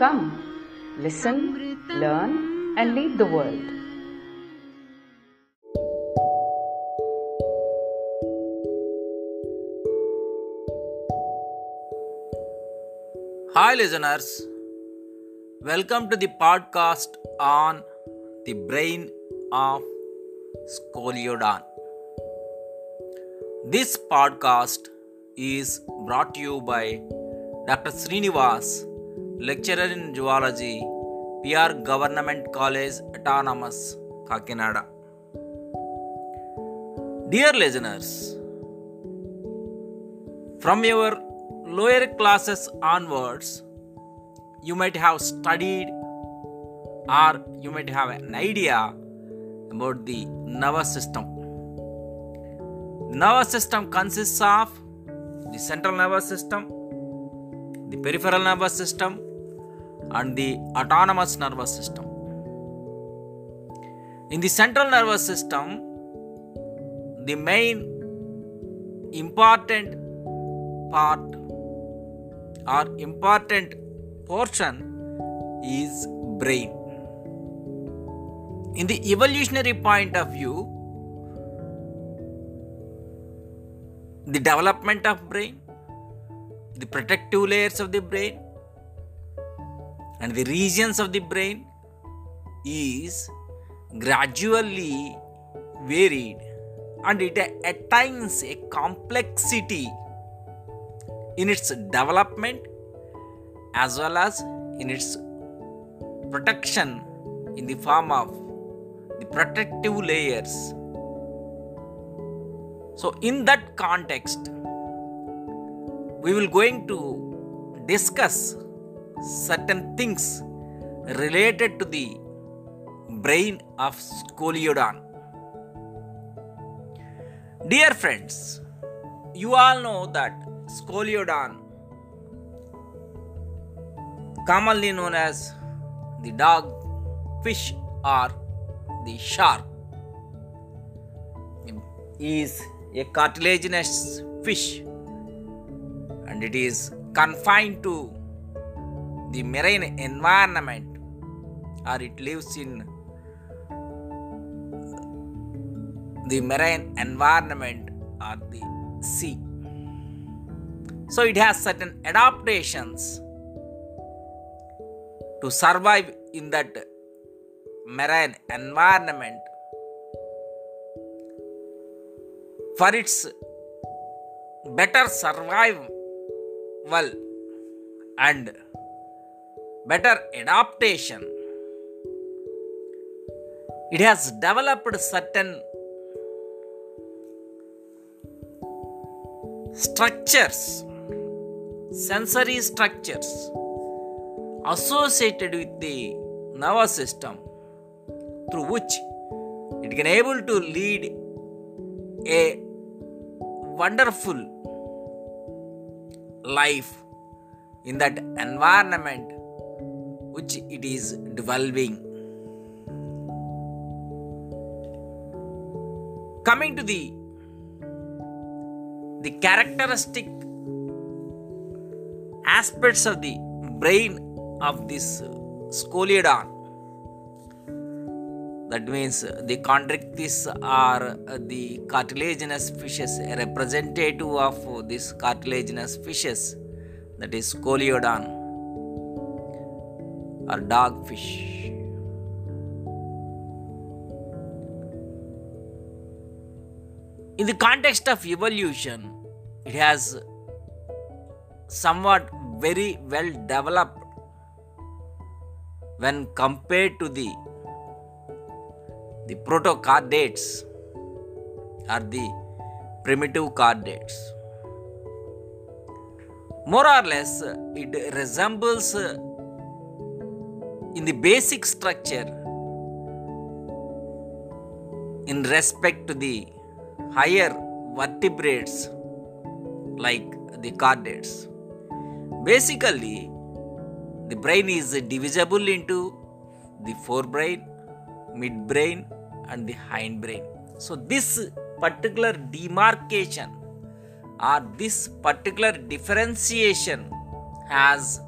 Come, listen, learn, and lead the world. Hi, listeners. Welcome to the podcast on the brain of Scoliodon. This podcast is brought to you by Dr. Srinivas, lecturer in zoology, PR Government College, Autonomous, Kakinada. Dear listeners, from your lower classes onwards, you might have studied or you might have an idea about the nervous system. Nervous system consists of the central nervous system, the peripheral nervous system, and the autonomous nervous system. In the central nervous system, the main important part or important portion is brain in the evolutionary point of view the development of brain the protective layers of the brain and the regions of the brain is gradually varied and it attains a complexity in its development as well as in its protection in the form of the protective layers. So, in that context, we will going to discuss certain things related to the brain of Scoliodon. Dear friends, you all know that Scoliodon, commonly known as the dog fish or the shark, is a cartilaginous fish and it is confined to the marine environment or it lives in the marine environment or the sea. So it has certain adaptations to survive in that marine environment for its better survival Well, and better adaptation. It has developed certain structures sensory structures associated with the nervous system through which it can able to lead a wonderful life in that environment which it is developing coming to the the characteristic aspects of the brain of this uh, scoliodon that means uh, the chondrichthyes are uh, the cartilaginous fishes representative of this cartilaginous fishes that is scoliodon or dogfish in the context of evolution it has somewhat very well developed when compared to the the protochordates or the primitive chordates more or less it resembles in the basic structure in respect to the higher vertebrates like the chordates. Basically, the brain is divisible into the forebrain, midbrain, and the hindbrain. So, this particular demarcation or this particular differentiation has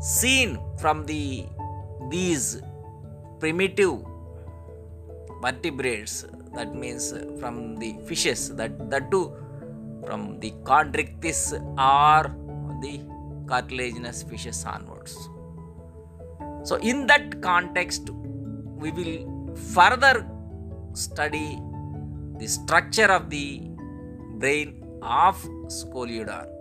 seen from the these primitive vertebrates that means from the fishes that that too from the chondrichthyes or the cartilaginous fishes onwards so in that context we will further study the structure of the brain of Scoliodon.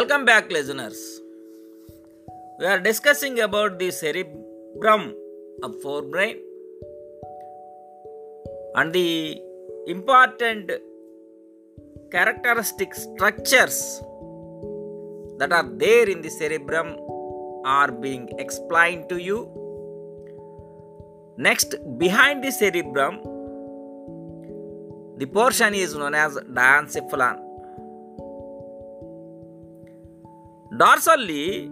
Welcome back, listeners. We are discussing about the cerebrum of forebrain and the important characteristic structures that are there in the cerebrum are being explained to you. Next, behind the cerebrum, the portion is known as diencephalon. Dorsally,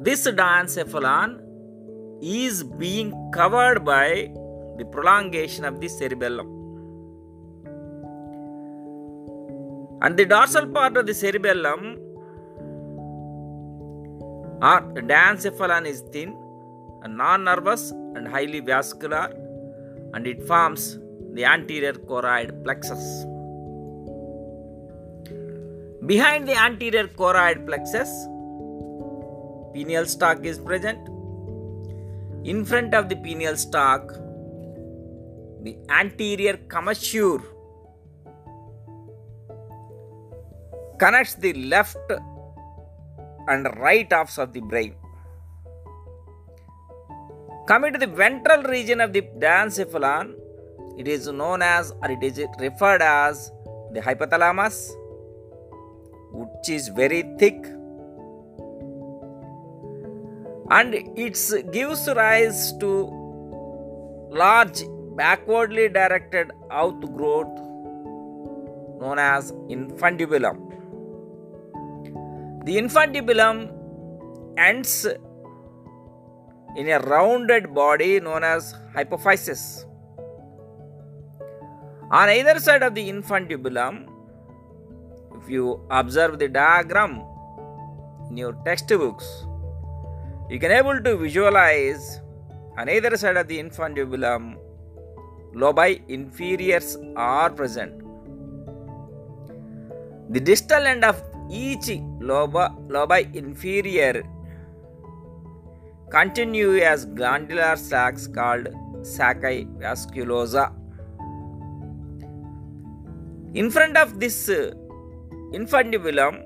this diencephalon is being covered by the prolongation of the cerebellum. And the dorsal part of the cerebellum or diencephalon is thin and non-nervous and highly vascular and it forms the anterior choroid plexus. Behind the anterior choroid plexus, pineal stalk is present. In front of the pineal stalk, the anterior commissure connects the left and right halves of the brain. Coming to the ventral region of the diencephalon, it is known as or it is referred as the hypothalamus, which is very thick and it gives rise to large backwardly directed outgrowth known as infundibulum. The infundibulum ends in a rounded body known as hypophysis. On either side of the infundibulum, if you observe the diagram in your textbooks, you can able to visualize on either side of the infundibulum lobi inferiors are present. The distal end of each lobi, lobi inferior continue as glandular sacs called sacci vasculosa. In front of this infundibulum,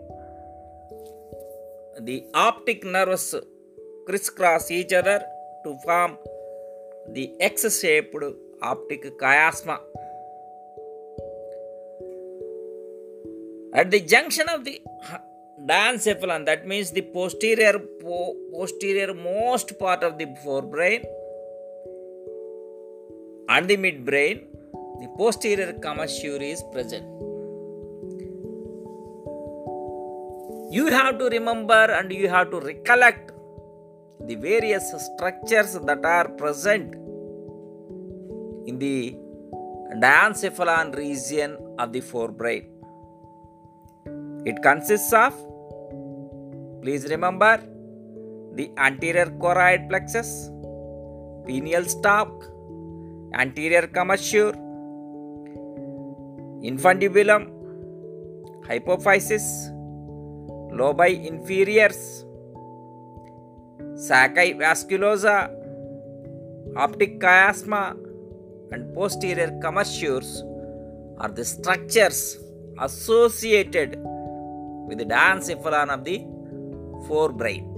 the optic nerves crisscross each other to form the X-shaped optic chiasma. At the junction of the diencephalon, that means the posterior po- posterior most part of the forebrain and the midbrain, the posterior commissure is present. You have to remember and you have to recollect the various structures that are present in the diencephalon region of the forebrain. It consists of, please remember, the anterior choroid plexus, pineal stalk, anterior commissure, infundibulum, hypophysis, lobi inferiors, sacci vasculosa, optic chiasma, and posterior commissures are the structures associated with the diencephalon of the forebrain.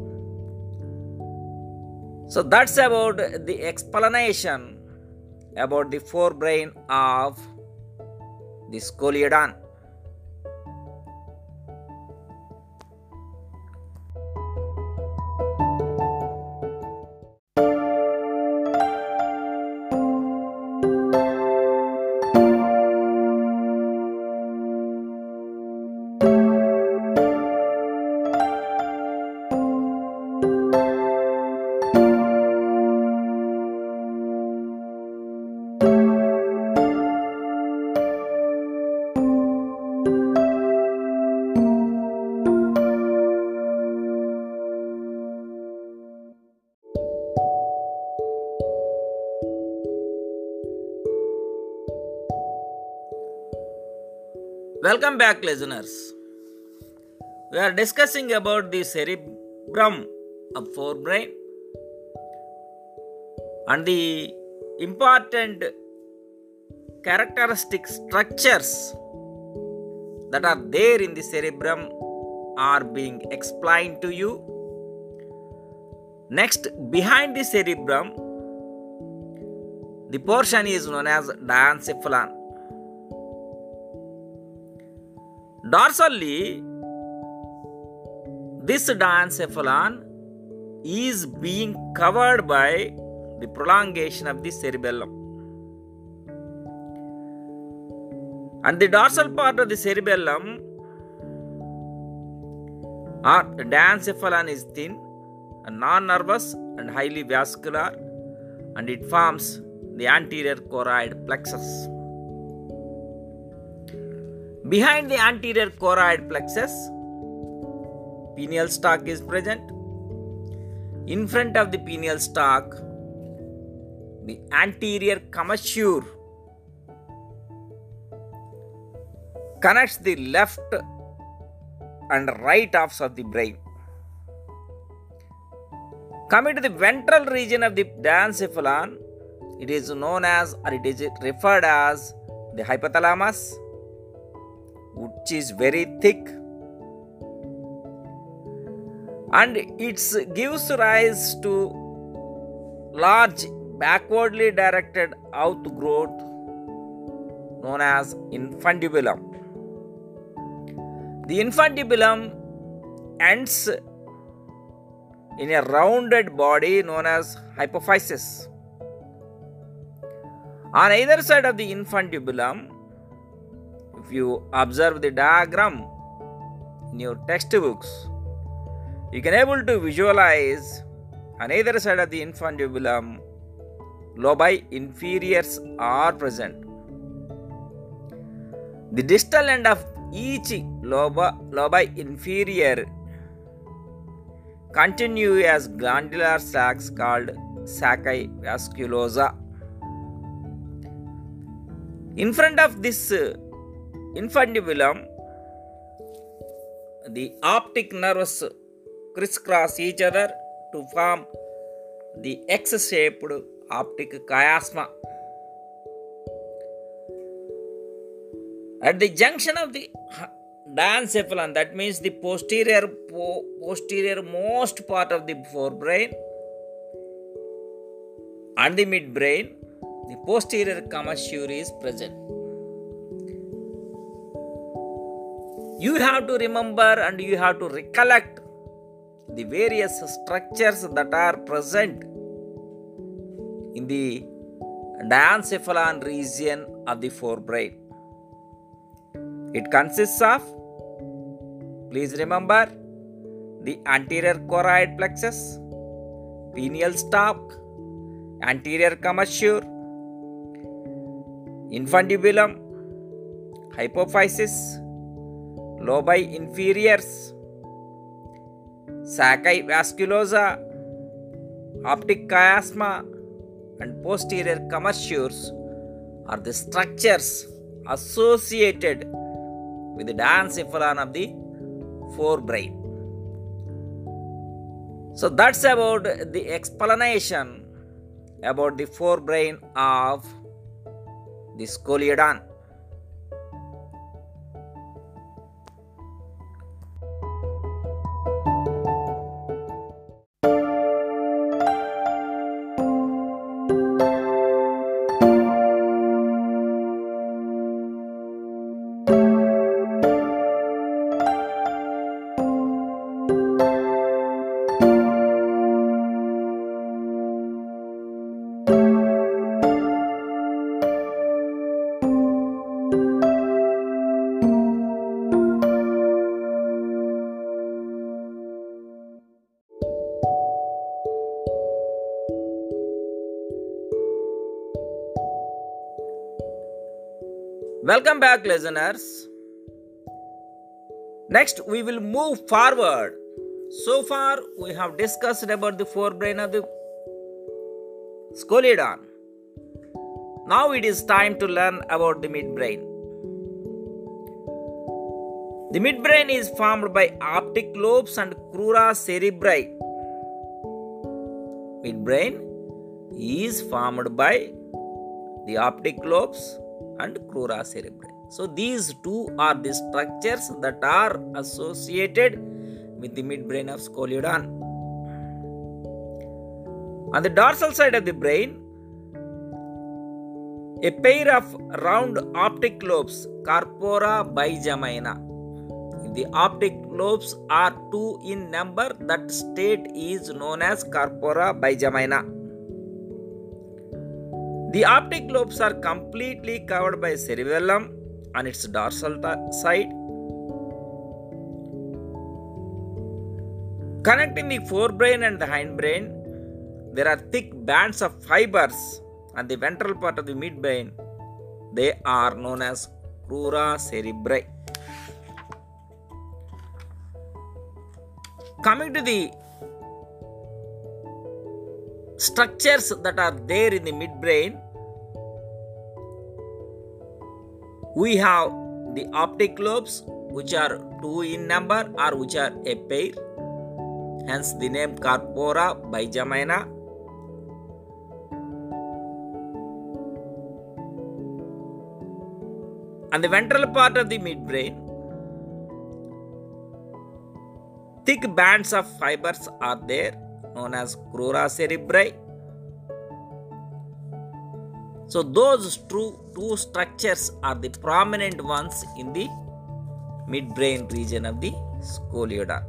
So that's about the explanation about the forebrain of the scoliodon. Welcome back, listeners. We are discussing about the cerebrum of forebrain and the important characteristic structures that are there in the cerebrum are being explained to you. Next, behind the cerebrum, the portion is known as diencephalon. Dorsally, this diencephalon is being covered by the prolongation of the cerebellum. And the dorsal part of the cerebellum or diencephalon is thin and non-nervous and highly vascular and it forms the anterior choroid plexus. Behind the anterior choroid plexus, pineal stalk is present. In front of the pineal stalk, the anterior commissure connects the left and right halves of the brain. Coming to the ventral region of the diencephalon, it is known as or it is referred as the hypothalamus which is very thick. And it gives rise to large backwardly directed outgrowth known as infundibulum. The infundibulum ends in a rounded body known as hypophysis. On either side of the infundibulum if you observe the diagram in your textbooks you can able to visualize on either side of the infundibulum lobi inferiors are present. The distal end of each lobi, lobi inferior continue as glandular sacs called sacci vasculosa. In front of this infundibulum, the optic nerves crisscross each other to form the X shaped optic chiasma. At the junction of the diencephalon, that means the posterior po- posterior most part of the forebrain and the midbrain, the posterior commissure is present. You have to remember and you have to recollect the various structures that are present in the diencephalon region of the forebrain. It consists of, please remember, the anterior choroid plexus, pineal stalk, anterior commissure, infundibulum, hypophysis, lobi inferiors, sacci vasculosa, optic chiasma, and posterior commissures are the structures associated with the diencephalon of the forebrain. So that's about the explanation about the forebrain of the scoliodon. Welcome back, listeners. Next, we will move forward. So far, we have discussed about the forebrain of the scoliodon. Now it is time to learn about the midbrain. The midbrain is formed by optic lobes and crura cerebri. Midbrain is formed by the optic lobes and crura. So these two are the structures that are associated with the midbrain of scoliodon. On the dorsal side of the brain, a pair of round optic lobes, corpora bigemina. If the optic lobes are two in number, that state is known as corpora bigemina. The optic lobes are completely covered by cerebellum on its dorsal side. Connecting the forebrain and the hindbrain, there are thick bands of fibers on the ventral part of the midbrain. They are known as crura cerebri. Coming to the structures that are there in the midbrain, we have the optic lobes, which are two in number or which are a pair, hence the name corpora bigemina. On the ventral part of the midbrain, thick bands of fibers are there known as crura cerebri. So those two, two structures are the prominent ones in the midbrain region of the scoliodon.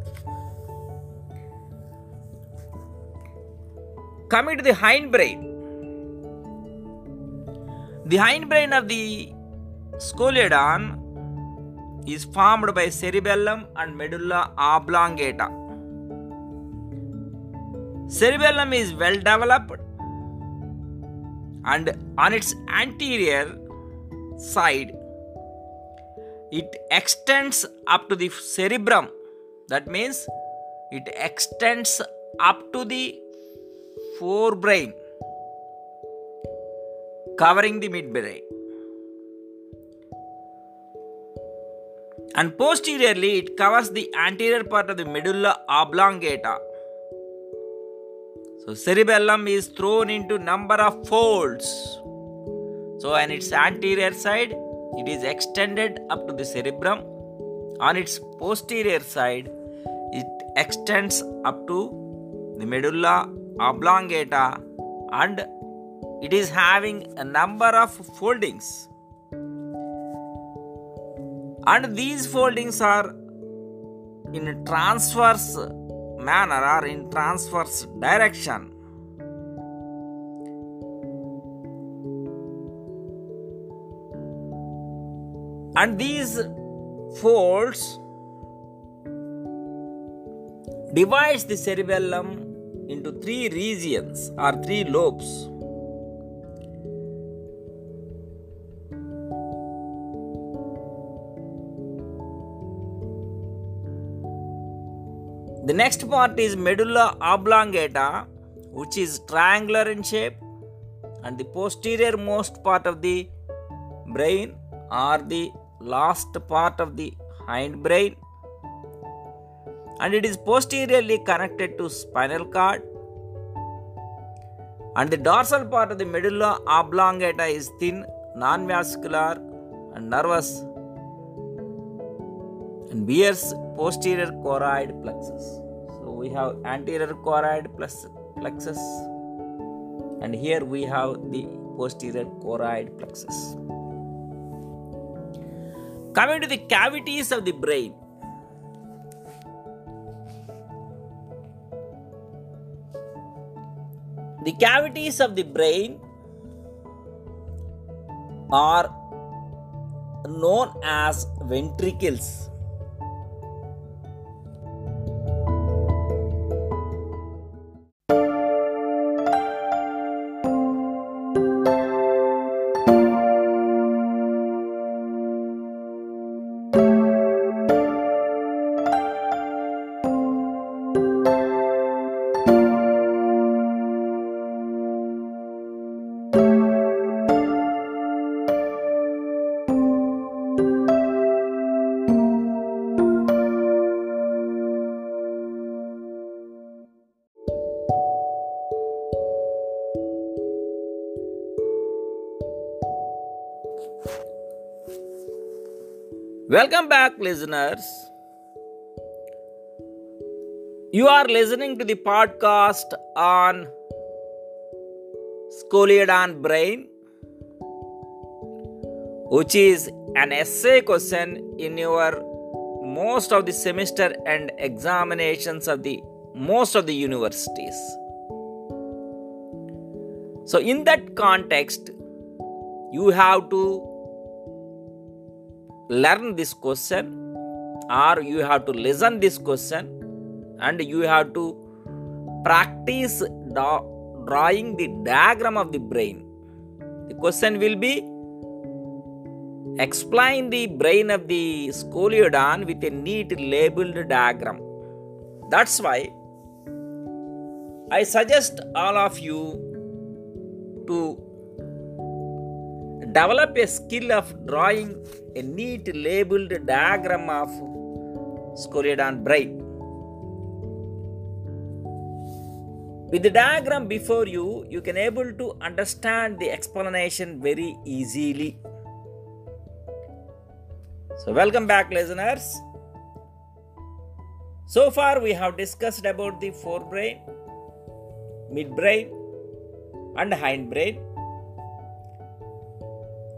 Coming to the hindbrain. The hindbrain of the scoliodon is formed by cerebellum and medulla oblongata. Cerebellum is well developed and on its anterior side it extends up to the cerebrum. That means it extends up to the forebrain, covering the midbrain. And posteriorly, it covers the anterior part of the medulla oblongata. So cerebellum is thrown into number of folds. So on its anterior side, it is extended up to the cerebrum. On its posterior side, it extends up to the medulla oblongata and it is having a number of foldings. And these foldings are in transverse manner or in transverse direction. And these folds divides the cerebellum into three regions or three lobes. The next part is medulla oblongata, which is triangular in shape, and the posterior most part of the brain or the last part of the hind brain. And it is posteriorly connected to spinal cord. And the dorsal part of the medulla oblongata is thin non-vascular and nervous. And bears posterior choroid plexus. So we have anterior choroid plexus and here we have the posterior choroid plexus. Coming to the cavities of the brain. The cavities of the brain are known as ventricles Welcome back, listeners. You are listening to the podcast on Scoliodon Brain, which is an essay question in your most of the semester and examinations of the most of the universities. So, in that context, you have to learn this question or you have to listen this question and you have to practice da- drawing the diagram of the brain. The question will be explain the brain of the scoliodon with a neat labeled diagram. That's why i suggest all of you to develop a skill of drawing a neat labeled diagram of scoliodon brain. With the diagram before you, you can able to understand the explanation very easily. So welcome back listeners. So far we have discussed about the forebrain, midbrain and hindbrain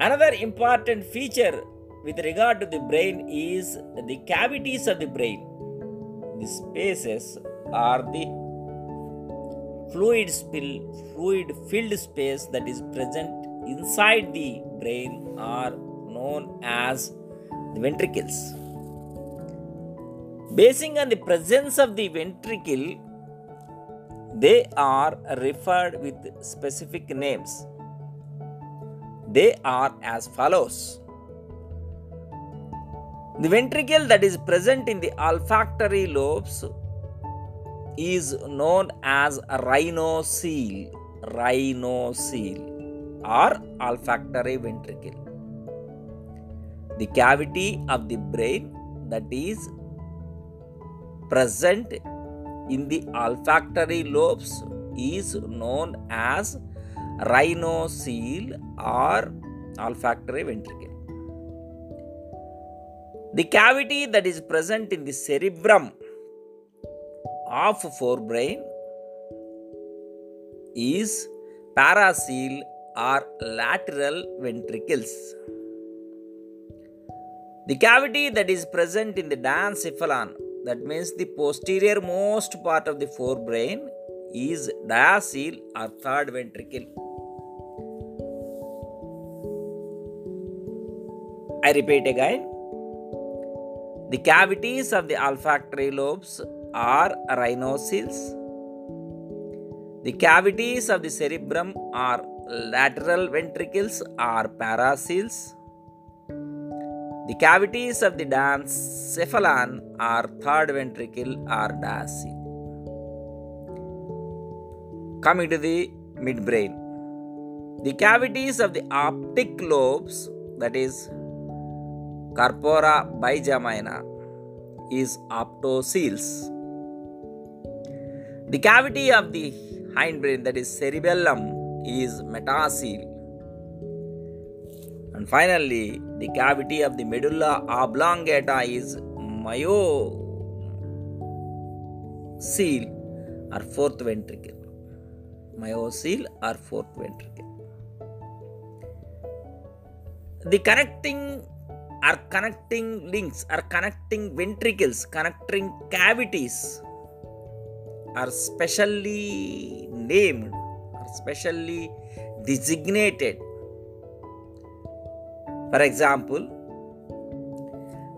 Another important feature with regard to the brain is the cavities of the brain. The spaces are the fluid spill, fluid filled space that is present inside the brain are known as the ventricles. Basing on the presence of the ventricle, they are referred with specific names. They are as follows. The ventricle that is present in the olfactory lobes is known as rhinocele, rhinocele or olfactory ventricle. The cavity of the brain that is present in the olfactory lobes is known as rhinocele or olfactory ventricle. The cavity that is present in the cerebrum of forebrain is paracele or lateral ventricles. The cavity that is present in the diencephalon, that means the posterior most part of the forebrain, is diacele or third ventricle. I repeat again. The cavities of the olfactory lobes are rhinoceles. The cavities of the cerebrum are lateral ventricles or paraceles. The cavities of the diencephalon are third ventricle or diacele. Coming to the midbrain. the cavities of the optic lobes, that is corpora bigemina, is optocoels. The cavity of the hindbrain, that is cerebellum, is metacele. And finally, the cavity of the medulla oblongata is myocele or fourth ventricle. Myocele or fourth ventricle. The connecting are connecting links are connecting ventricles, connecting cavities are specially named, are specially designated. For example,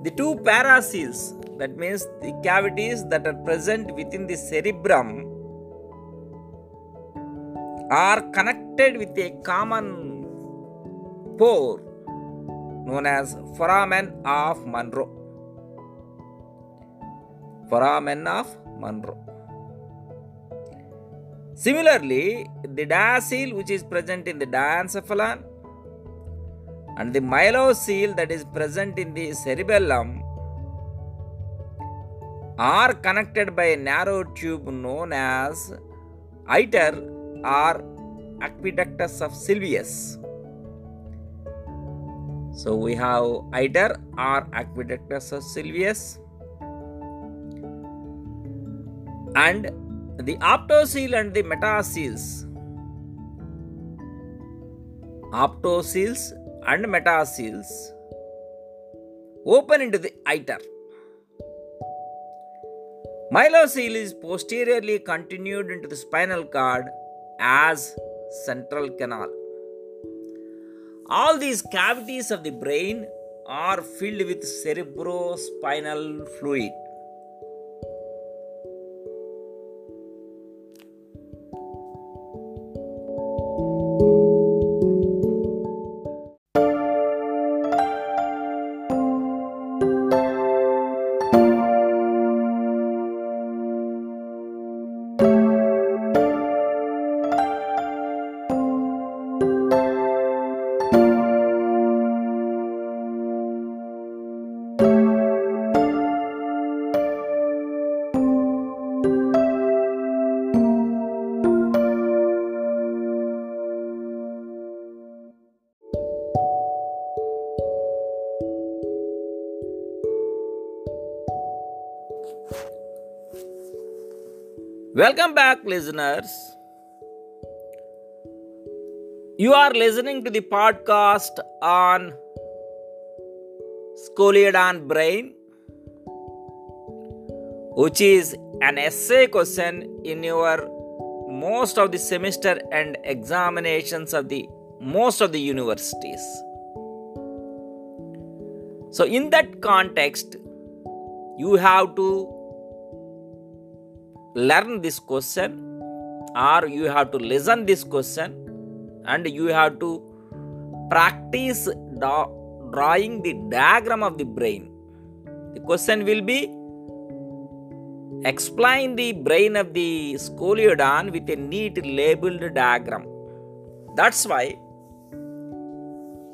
the two paracoels, that means the cavities that are present within the cerebrum, are connected with a common pore known as foramen of Monro. Foramen of Monro. Similarly, the diacele which is present in the diencephalon and the myelocele that is present in the cerebellum are connected by a narrow tube known as iter or aqueductus of Sylvius. So we have iter or aqueductus of Sylvius and the optocoel and the metacoels. Optocoels and metacoels open into the iter. Myelocele is posteriorly continued into the spinal cord as central canal. All these cavities of the brain are filled with cerebrospinal fluid. Welcome back, listeners. You are listening to the podcast on Scoliodon Brain, which is an essay question in your most of the semester and examinations of the most of the universities. So, in that context, you have to learn this question or you have to listen this question and you have to practice drawing the diagram of the brain. The question will be explain the brain of the scoliodon with a neat labeled diagram. That's why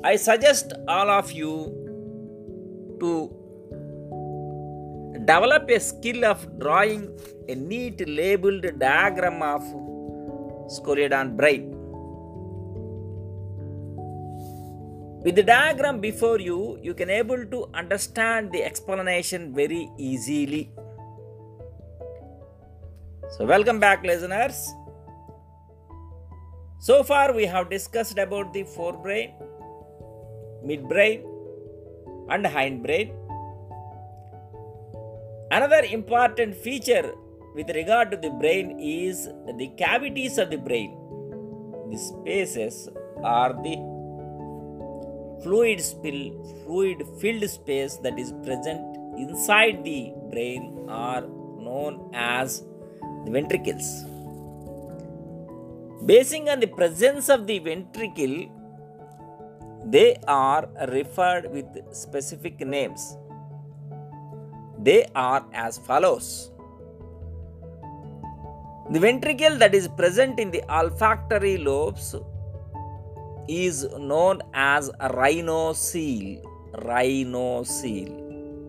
i suggest all of you to develop a skill of drawing a neat labeled diagram of scoliodon brain. With the diagram before you, you can able to understand the explanation very easily. So welcome back listeners. So far we have discussed about the forebrain, midbrain and hindbrain Another important feature with regard to the brain is the cavities of the brain. The spaces are the fluid spill, fluid filled space that is present inside the brain are known as the ventricles. Basing on the presence of the ventricle, they are referred with specific names they are as follows The ventricle that is present in the olfactory lobes is known as rhinocele, rhinocele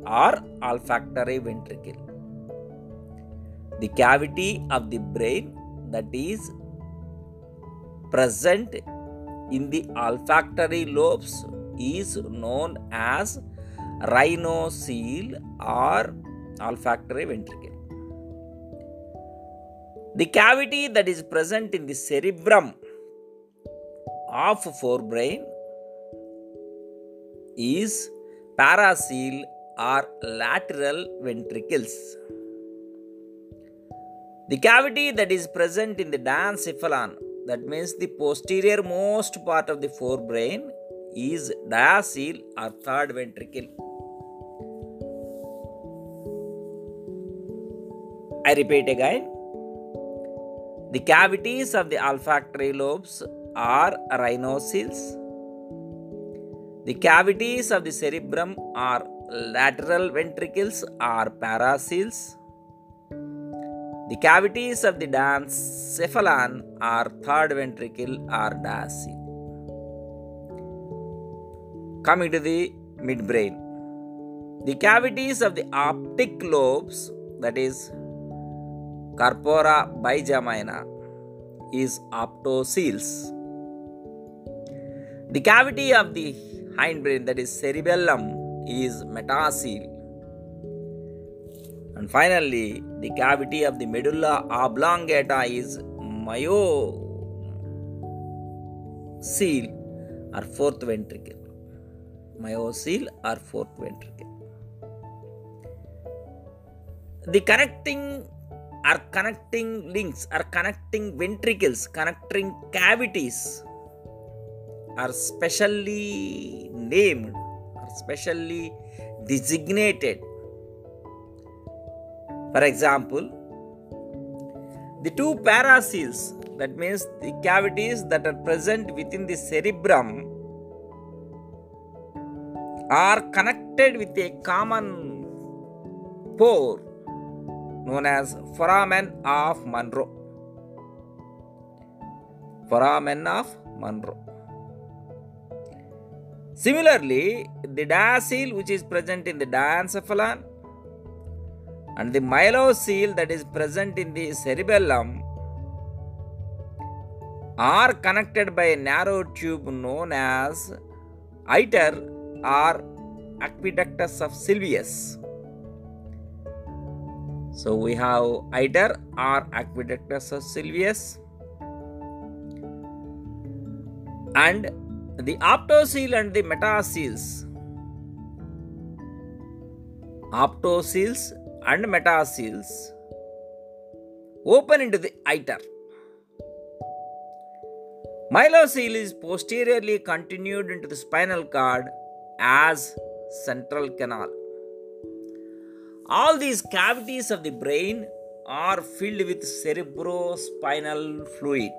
or olfactory ventricle. The cavity of the brain that is present in the olfactory lobes is known as rhinocele or olfactory ventricle. The cavity that is present in the cerebrum of forebrain is paracele or lateral ventricles. The cavity that is present in the diencephalon, that means the posterior most part of the forebrain, is diacele or third ventricle. I repeat again. The cavities of the olfactory lobes are rhinoceles. The cavities of the cerebrum are lateral ventricles or paraceles. The cavities of the diencephalon are third ventricle or diacele. Coming to the midbrain. The cavities of the optic lobes, that is corpora bigemina, is optoceles. The cavity of the hindbrain, that is cerebellum, is metacele. And finally, the cavity of the medulla oblongata is myelocele or fourth ventricle. Myelocele or fourth ventricle. The connecting are connecting links are connecting ventricles, connecting cavities are specially named or specially designated. For example, the two paraceles, that means the cavities that are present within the cerebrum, are connected with a common pore known as foramen of Monro. Foramen of Monro. Similarly, the diacele which is present in the diencephalon and the myelocele that is present in the cerebellum are connected by a narrow tube known as iter or aqueductus of Sylvius. So we have iter or aqueductus of Sylvius and the optocele and the metaceles. Optoceles and metaceles open into the iter. Myelocele is posteriorly continued into the spinal cord as central canal. All these cavities of the brain are filled with cerebrospinal fluid